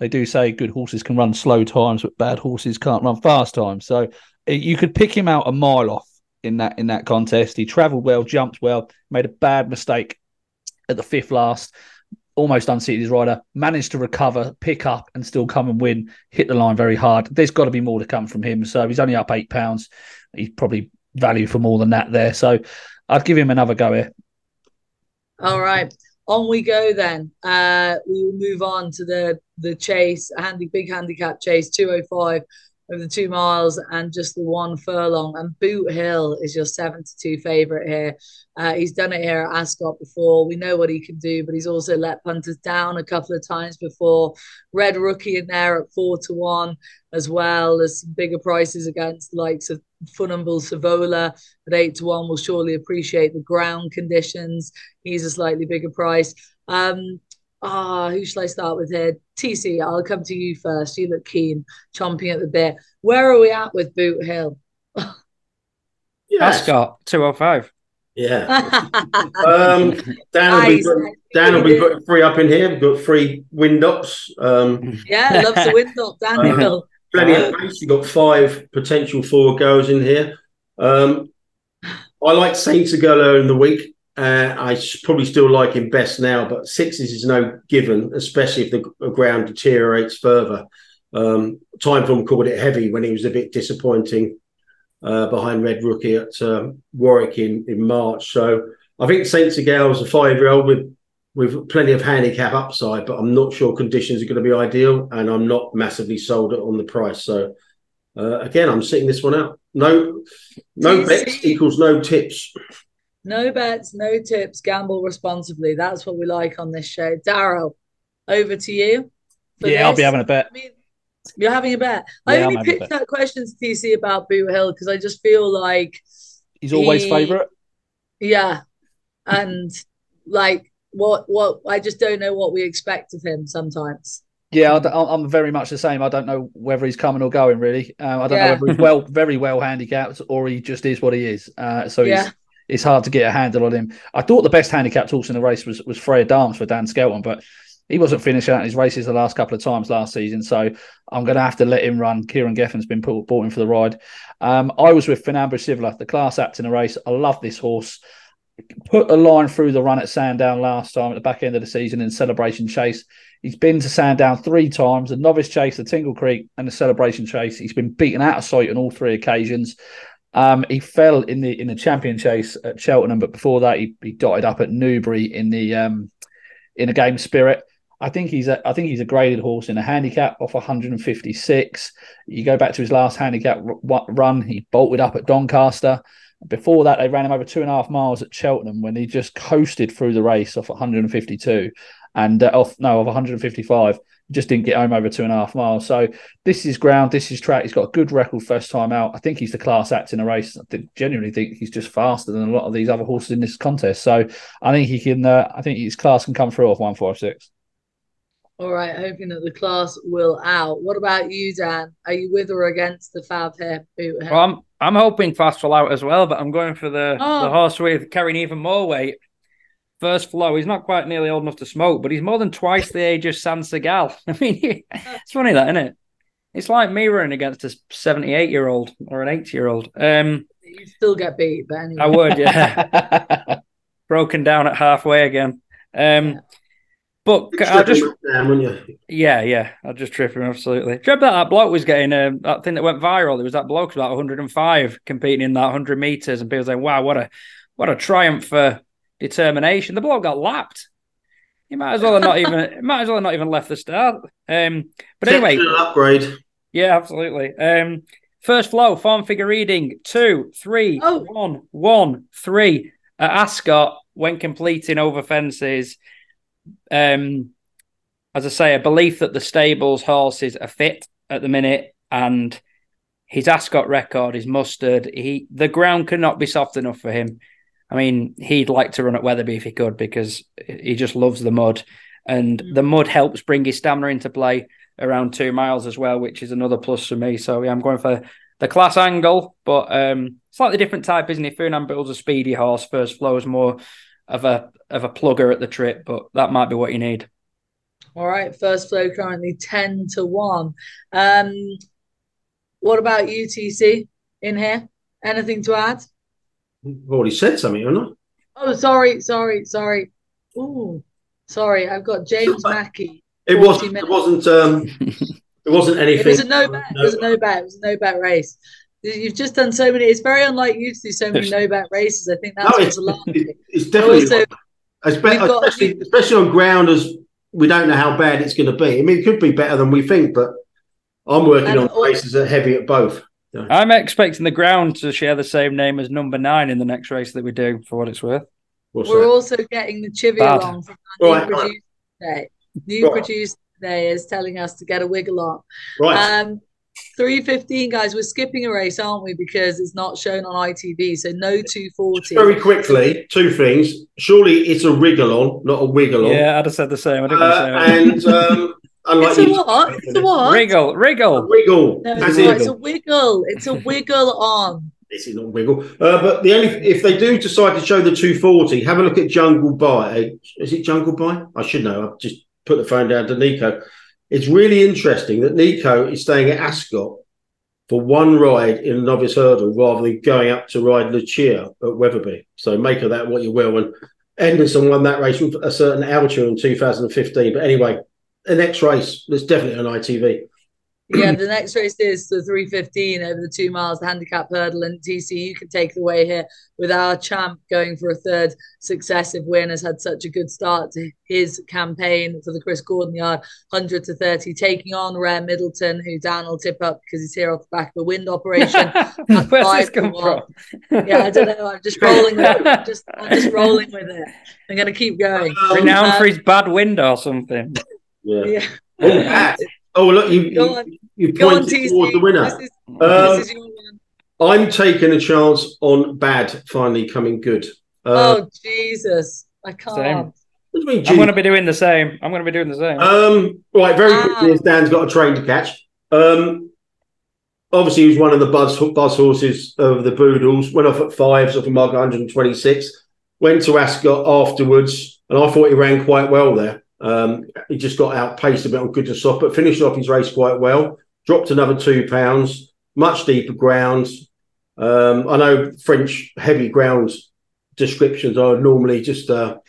they do say good horses can run slow times, but bad horses can't run fast times. So eh, you could pick him out a mile off in that in that contest. He travelled well, jumped well, made a bad mistake at the fifth last, almost unseated his rider, managed to recover, pick up, and still come and win. Hit the line very hard. There's got to be more to come from him. So he's only up eight pounds. He's probably value for more than that there. So I'd give him another go here. All right. On we go then. Uh, we will move on to the the chase, handy big handicap chase, 205 over the two miles and just the one furlong. And Boot Hill is your seven to two favourite here. Uh, he's done it here at Ascot before. We know what he can do, but he's also let punters down a couple of times before. Red Rookie in there at four to one as well. There's some bigger prices against likes of Funambule Sivola at eight to one will surely appreciate the ground conditions. He's a slightly bigger price. Um, Ah, oh, who shall I start with here? TC, I'll come to you first. You look keen, chomping at the bit. Where are we at with Boot Hill? yeah. Ascot, 205. Yeah. um, Dan, will be, put, Dan will be putting three up in here. We've got three wind ups. Um, yeah, loves a wind up, Daniel. Uh, plenty of pace. You've got five potential four goes in here. Um, I like Saint Segal in the week. Uh, I probably still like him best now, but sixes is no given, especially if the ground deteriorates further. Um, Timeform called it heavy when he was a bit disappointing uh, behind Red Rookie at um, Warwick in, in March. So I think Saint Segal is a five year old with with plenty of handicap upside, but I'm not sure conditions are going to be ideal, and I'm not massively sold on the price. So uh, again, I'm sitting this one out. No, no bets equals no tips. No bets, no tips, gamble responsibly. That's what we like on this show. Daryl, over to you. Yeah, this. I'll be having a bet. I mean, you're having a bet. Yeah, I only picked that question to TC about Boot Hill because I just feel like he's always he, favourite. Yeah, and like what what I just don't know what we expect of him sometimes. Yeah, I'm very much the same. I don't know whether he's coming or going. Really, uh, I don't yeah. know whether he's well, very well handicapped, or he just is what he is. Uh, so he's yeah it's hard to get a handle on him. I thought the best handicapped horse in the race was was Freya Dance for Dan Skelton, but he wasn't finishing out his races the last couple of times last season. So I'm going to have to let him run. Ciaran Gethings' been put, brought in for the ride. Um, I was with Funambule Sivola, the class act in the race. I love this horse. Put a line through the run at Sandown last time at the back end of the season in Celebration Chase. He's been to Sandown three times, the novice chase, the Tingle Creek, and the Celebration Chase. He's been beaten out of sight on all three occasions. Um, he fell in the in the champion chase at Cheltenham, but before that, he, he dotted up at Newbury in the um, in a game spirit. I think he's a I think he's a graded horse in a handicap off 156. You go back to his last handicap run, he bolted up at Doncaster. Before that, they ran him over two and a half miles at Cheltenham when he just coasted through the race off 152 and uh, off no of 155 just didn't get home over two and a half miles. So this is ground, this is track. He's got a good record first time out. I think he's the class act in a race. I genuinely think he's just faster than a lot of these other horses in this contest. So I think he can. Uh, I think his class can come through off one five six. All right, hoping that the class will out. What about you, Dan? Are you with or against the Fav here? Boot? Well, I'm I'm hoping fast will out as well, but I'm going for the oh. the horse with carrying even more weight. First flow, he's not quite nearly old enough to smoke, but he's more than twice the age of Saint Segal. I mean, it's funny that, isn't it? It's like me running against a 78 year old or an 80 year old. Um, you still get beat, but anyway. I would, yeah. Broken down at halfway again. Um, yeah. But I just, down, yeah, yeah, I'll just trip him absolutely. Do you remember that, that bloke was getting uh, that thing that went viral? There was that bloke about 105 competing in that 100 meters, and people saying, "Wow, what a what a triumph for determination. The bloke got lapped. He might as well have not even might as well have not even left the start. Um, but anyway, upgrade. Yeah, absolutely. Um, first flow, form figure reading two, three, oh. one, one, three. At Ascot, when completing over fences, um, as I say, a belief that the stables horses are fit at the minute, and his Ascot record is mustard. He the ground cannot be soft enough for him. I mean, he'd like to run at Wetherby if he could because he just loves the mud, and the mud helps bring his stamina into play around two miles as well, which is another plus for me. So yeah, I'm going for the class angle, but um, slightly different type, isn't he? builds a speedy horse. First flow is more of a of a plugger at the trip, but that might be what you need. All right, first flow currently ten to one. Um, what about UTC in here? Anything to add? I've already said something, haven't I? Oh, sorry, sorry, sorry. Oh, sorry. I've got James Mackey. It wasn't. It wasn't. Um, it wasn't anything. It was a no bet. It was a no bet. It was a no bet race. You've just done so many. It's very unlike you to do so many no bet races. I think that's no, what's alarming. It's definitely, also, especially, got, especially, especially on ground as we don't know how bad it's going to be. I mean, it could be better than we think, but I'm working on races that heavy at both. Yeah. I'm expecting the ground to share the same name as number nine in the next race that we do, for what it's worth. What's We're that? also getting the chivy Bad. along from our right, new right. producer today. New right. producer today is telling us to get a wiggle on. Right. Um, 315 guys we're skipping a race aren't we because it's not shown on itv so no 240 very quickly two things surely it's a wriggle on not a wiggle on yeah i'd have said the same i uh, and um, it's a what? It's a what? Wriggle, wriggle, a wiggle. No, it's, it's a wiggle. It's a wiggle on. This is not wiggle. Uh, but the only if they do decide to show the 240, have a look at Jungle Buy. Is it Jungle Buy? I should know. I've just put the phone down to Nico. It's really interesting that Nico is staying at Ascot for one ride in a novice hurdle rather than going up to ride Luccia at Wetherby. So make of that what you will. And Henderson won that race with a certain altitude in 2015. But anyway, the next race that's definitely on ITV yeah, the next race is the 315 over the two miles, the handicap hurdle, and TC, you can take the way here with our champ going for a third successive win. Has had such a good start to his campaign for the Chris Gordon Yard 100 to 30, taking on Rare Middleton, who Dan will tip up because he's here off the back of a wind operation. Where's this come from? yeah, I don't know. I'm just rolling with it. I'm just, I'm just rolling with it. I'm going to keep going. Renowned um, for his bad wind or something. Yeah. yeah. Oh, look, you, you, you pointed towards the winner. This is, um, this is I'm taking a chance on bad finally coming good. Uh, oh, Jesus. I can't. Same. Mean, I'm going to be doing the same. I'm going to be doing the same. Um, right, very ah. quickly, as Dan's got a train to catch. Um, obviously, he was one of the buzz, buzz horses of the Boodles. Went off at fives off a mark 126. Went to Ascot afterwards, and I thought he ran quite well there. Um, he just got outpaced a bit on good to soft, but finished off his race quite well. Dropped another two pounds, much deeper grounds. Um, I know French heavy ground descriptions are normally just a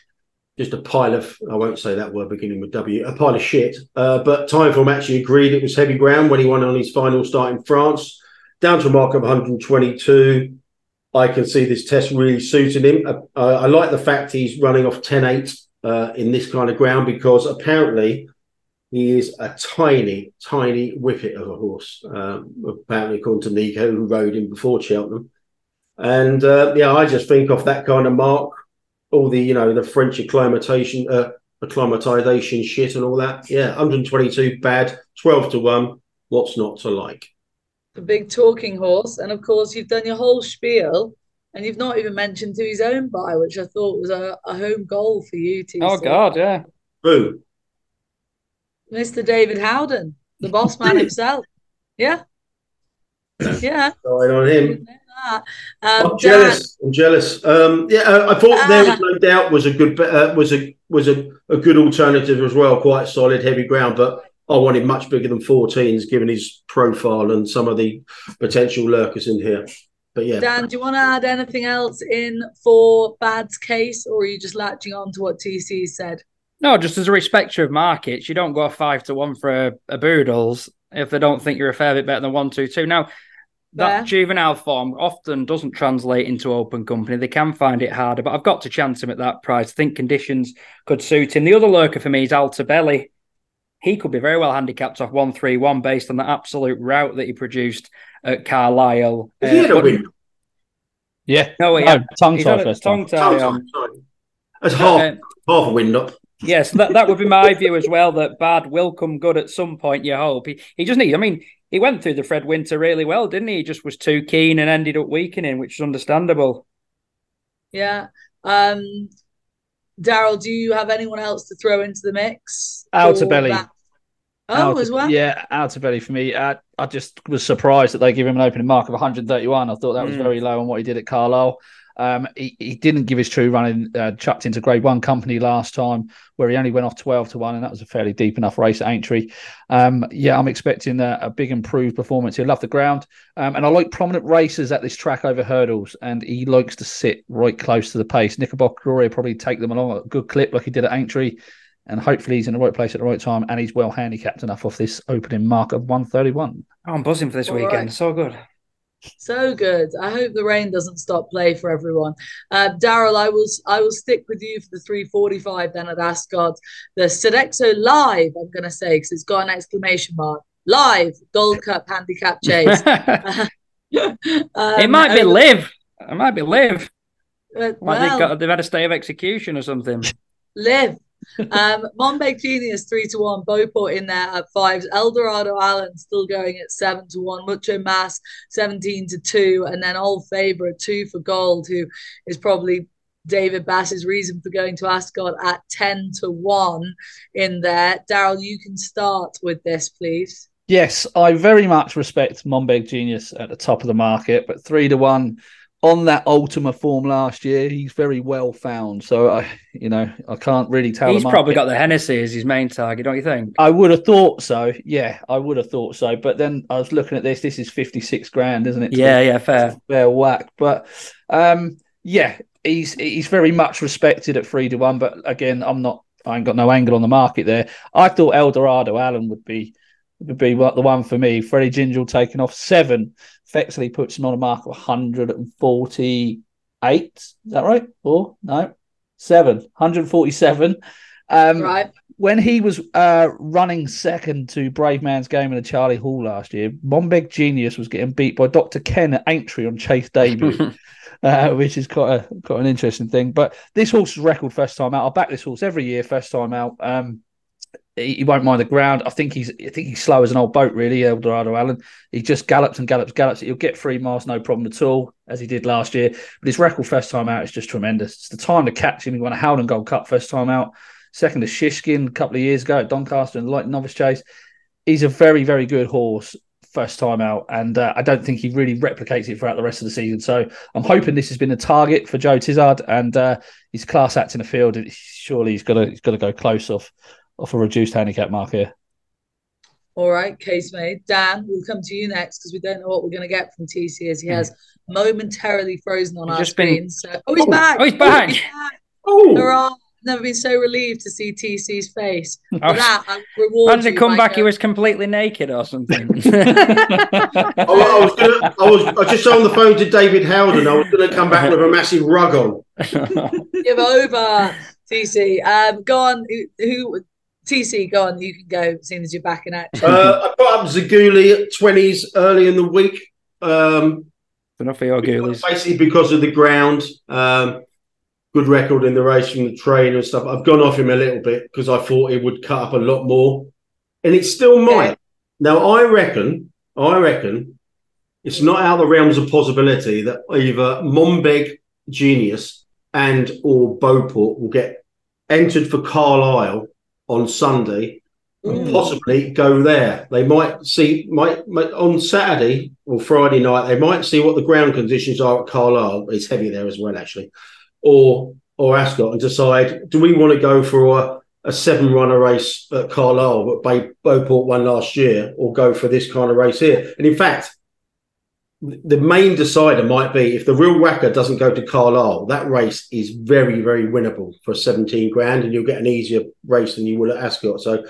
just a pile of I won't say that word beginning with W, a pile of shit. Uh, but Timeform actually agreed it was heavy ground when he won on his final start in France, down to a mark of 122. I can see this test really suiting him. Uh, I like the fact he's running off 10-8 uh, in this kind of ground because apparently he is a tiny, tiny whippet of a horse. Um, apparently, according to Nico, who rode him before Cheltenham. And uh, yeah, I just think of that kind of mark, all the you know the French acclimatation, uh, acclimatization shit and all that. Yeah, 122 bad, 12 to one. What's not to like? The big talking horse, and of course you've done your whole spiel and you've not even mentioned to his own buy, which I thought was a, a home goal for you. TC. Oh God, yeah. Who? Mr. David Howden, the boss man himself. Yeah. Yeah. Going on him. Um, I'm jealous. Dan, I'm jealous. Um, yeah, uh, I thought uh, there was no doubt was a good uh, was a was a, a good alternative as well. Quite solid, heavy ground, but I wanted much bigger than 14s, given his profile and some of the potential lurkers in here. But yeah. Dan, do you want to add anything else in for Bad's case, or are you just latching on to what TC said? No, just as a respecter of markets, you don't go five to one for a, a Boodles if they don't think you're a fair bit better than one two two. Now, that yeah. juvenile form often doesn't translate into open company. They can find it harder, but I've got to chance him at that price. I think conditions could suit him. The other lurker for me is Altabelli. He could be very well handicapped off 131 based on the absolute route that he produced at Carlisle. Is uh, he had a win? Yeah. No, yeah. No, tongue tie first tongue tie. Tongue That's half, uh, half a win up. yes, that, that would be my view as well. That Bad will come good at some point. You hope he he just needs. I mean, he went through the Fred Winter really well, didn't he? He just was too keen and ended up weakening, which is understandable. Yeah. Um, Daryl, do you have anyone else to throw into the mix? Outer belly. Oh, as well. Yeah, outer belly for me. I, I just was surprised that they give him an opening mark of 131. I thought that was mm. very low on what he did at Carlisle. Um, he, he didn't give his true running, uh, chucked into grade one company last time, where he only went off 12 to 1, and that was a fairly deep enough race at Aintree. Um, yeah, I'm expecting a, a, big improved performance. He'll love the ground, um, and I like prominent racers at this track over hurdles, and he likes to sit right close to the pace. Knickerbocker Glory probably take them along a good clip like he did at Aintree, and hopefully he's in the right place at the right time, and he's well handicapped enough off this opening mark of 131. Oh, I'm buzzing for this All weekend. Right. So good. So good. I hope the rain doesn't stop play for everyone. Uh, Daryl, I will I will stick with you for the 345 then at Ascot. The Sodexo Live, I'm going to say, because it's got an exclamation mark. Live Gold Cup Handicap Chase. um, it might be live. It might be live. Uh, well, they've, got, they've had a stay of execution or something. Live um, Monbeg Genius three to one, Beauport in there at fives, Eldorado Allen still going at seven to one, Mucho Mas seventeen to two, and then Old Favorite two for gold, who is probably David Bass's reason for going to Ascot at ten to one in there. Daryl, you can start with this, please. Yes, I very much respect Monbeg Genius at the top of the market, but three to one on that Ultima form last year, he's very well found. So I, you know, I can't really tell. He's probably got the Hennessy as his main target, don't you think? I would have thought so. Yeah, I would have thought so. But then I was looking at this. This is fifty six grand, isn't it? Yeah, yeah, fair, fair whack. But um, yeah, he's he's very much respected at three to one. But again, I'm not. I ain't got no angle on the market there. I thought Eldorado Allen would be would be the one for me. Freddie Gingell taking off seven effectively puts him on a mark of 148. Is that right? Or no, seven, 147. Um, right. When he was uh, running second to Bravemansgame in the Charlie Hall last year, Monbeg Genius was getting beat by Dr. Ken at Aintree on Chase debut. uh, which is quite a quite an interesting thing. But this horse is record first time out. I back this horse every year, first time out. Um, he, won't mind the ground. I think he's I think he's slow as an old boat, really, Eldorado Allen. He just gallops and gallops, gallops. He'll get three miles, no problem at all, as he did last year. But his record first time out is just tremendous. It's the time to catch him. He won a Howden Gold Cup first time out, second to Shishkin a couple of years ago at Doncaster the light novice chase. He's a very, very good horse first time out, and uh, I don't think he really replicates it throughout the rest of the season. So I'm hoping this has been a target for Joe Tizzard, and uh, his class act in the field. Surely he's got to he's got to go close off off a reduced handicap mark here. All right, case made. Dan, we'll come to you next because we don't know what we're going to get from TC as he has mm. momentarily frozen on he's our screen. Been... So, oh, he's oh, back! Oh, he's back! Oh, he's back. Oh. Hurrah. Never been so relieved to see TC's face. For oh. that, I reward How did it come back? He was completely naked or something. I, I, was gonna, I was I just on the phone to David Howden. I was going to come back with a massive rug on. Give over, TC. Um, go on. Who, who TC, go on. You can go, seeing as you're back in action. Uh, I put up Zaguli at twenties early in the week. Um, Enough for your ghoulies. Basically, because of the ground, um, good record in the race from the train and stuff. I've gone off him a little bit because I thought it would cut up a lot more, and it still might. Okay. Now, I reckon, I reckon, it's not out of the realms of possibility that either Monbeg Genius and or Beauport will get entered for Carlisle on Sunday and mm. possibly go there. They might see might, might, on Saturday or Friday night. They might see what the ground conditions are at Carlisle. It's heavy there as well, actually, or or Ascot, and decide: do we want to go for a, a seven runner race at Carlisle, but Beauport won last year, or go for this kind of race here? And in fact, the main decider might be if the real whacker doesn't go to Carlisle, that race is very, very winnable for 17 grand, and you'll get an easier race than you will at Ascot. So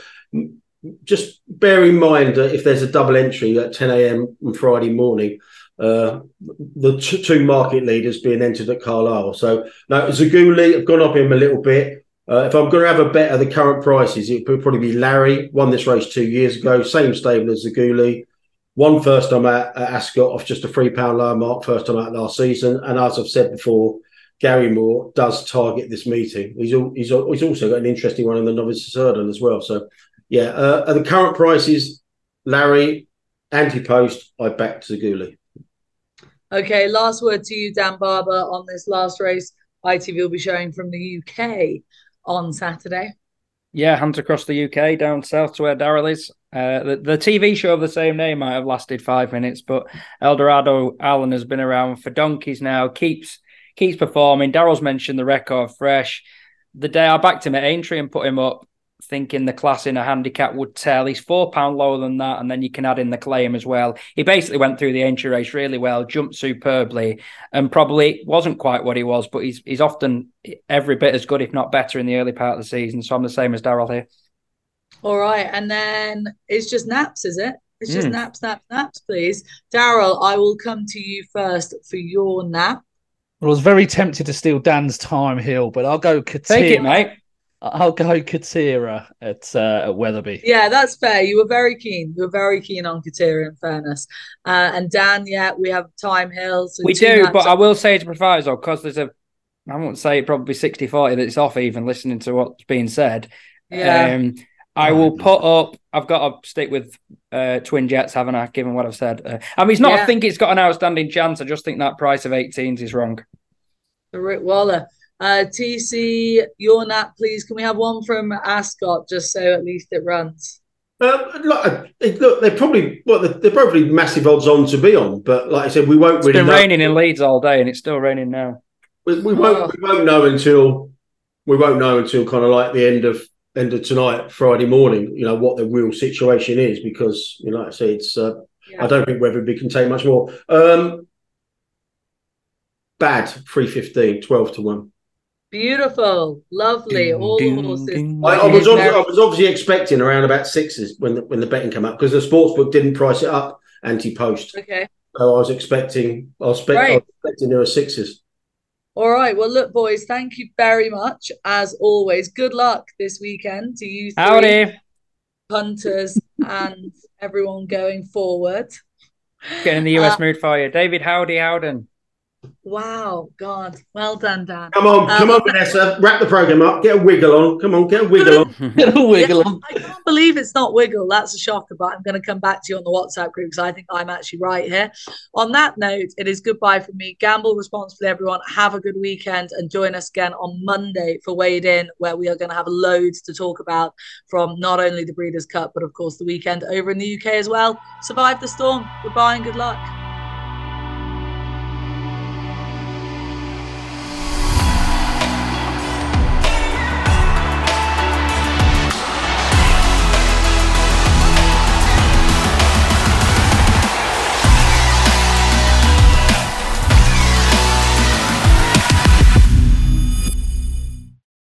just bear in mind that if there's a double entry at 10 a.m. on Friday morning, uh, the t- two market leaders being entered at Carlisle. So now Zaguli, I've gone up him a little bit. Uh, if I'm going to have a bet at the current prices, it would probably be Larry. Won this race two years ago, same stable as Zaguli. One first time at, at Ascot off just a three pound lower mark, first time out last season. And as I've said before, Gary Moore does target this meeting. He's he's, he's also got an interesting one in the novice hurdle as well. So yeah, uh, at the current prices, Larry anti post, I back to Zaguli. Okay, last word to you, Dan Barber, on this last race ITV will be showing from the UK on Saturday. Yeah, hunt across the UK down south to where Daryl is. Uh, the, the TV show of the same name might have lasted five minutes, but Eldorado Allen has been around for donkeys now. keeps keeps performing. Daryl's mentioned the record fresh. The day I backed him at Aintree and put him up, thinking the class in a handicap would tell. He's four pound lower than that, and then you can add in the claim as well. He basically went through the entry race really well, jumped superbly, and probably wasn't quite what he was, but he's he's often every bit as good, if not better, in the early part of the season. So I'm the same as Daryl here. All right, and then it's just naps, is it? It's just mm. naps, naps, naps, please. Daryl, I will come to you first for your nap. Well, I was very tempted to steal Dan's Thyme Hill, but I'll go Katir. Take it, mate. I'll go Katirah at uh, at Wetherby. Yeah, that's fair. You were very keen. You were very keen on Katirah, in fairness. Uh, and Dan, yeah, we have Thyme Hills. So we do, but I will say to proviso because there's a, I won't say it probably 60 40 that it's off even listening to what's being said. Yeah. Um, I will put up. I've got to stick with uh, Twin Jets, haven't I? Given what I've said, uh, I mean, it's not. Yeah. I think it's got an outstanding chance. I just think that price of 18s is wrong. The Rick Waller. Uh, TC, your nap, please. Can we have one from Ascot just so at least it runs? Um, look, uh, look, they're probably well, they're probably massive odds on to be on, but like I said, we won't. It's really been know. raining in Leeds all day, and it's still raining now. We, we won't. Oh. We won't know until we won't know until kind of like the end of end of tonight, Friday morning. You know what the real situation is because you know, like I say, it's. Uh, yeah. I don't think Wetherby can take much more. Um, bad 315, 12 to one. Beautiful, lovely. All the horses. I, I, was obviously, I was obviously expecting around about sixes when the, when the betting came up because the sports book didn't price it up anti post. Okay. So I was expecting, I was, spe- I was expecting there were sixes. All right. Well, look, boys, thank you very much as always. Good luck this weekend to you, three Howdy. punters, and everyone going forward. Getting the US uh, mood for you, David Howdy Howden. Wow, God. Well done, Dan. Come on, um, come on, Vanessa. Wrap the program up. Get a wiggle on. Come on, get a wiggle on. get a wiggle on. I can't believe it's not wiggle. That's a shocker, but I'm going to come back to you on the WhatsApp group because I think I'm actually right here. On that note, it is goodbye from me. Gamble responsibly, everyone. Have a good weekend and join us again on Monday for Weighed In, where we are going to have loads to talk about from not only the Breeders' Cup, but of course the weekend over in the UK as well. Survive the storm. Goodbye and good luck.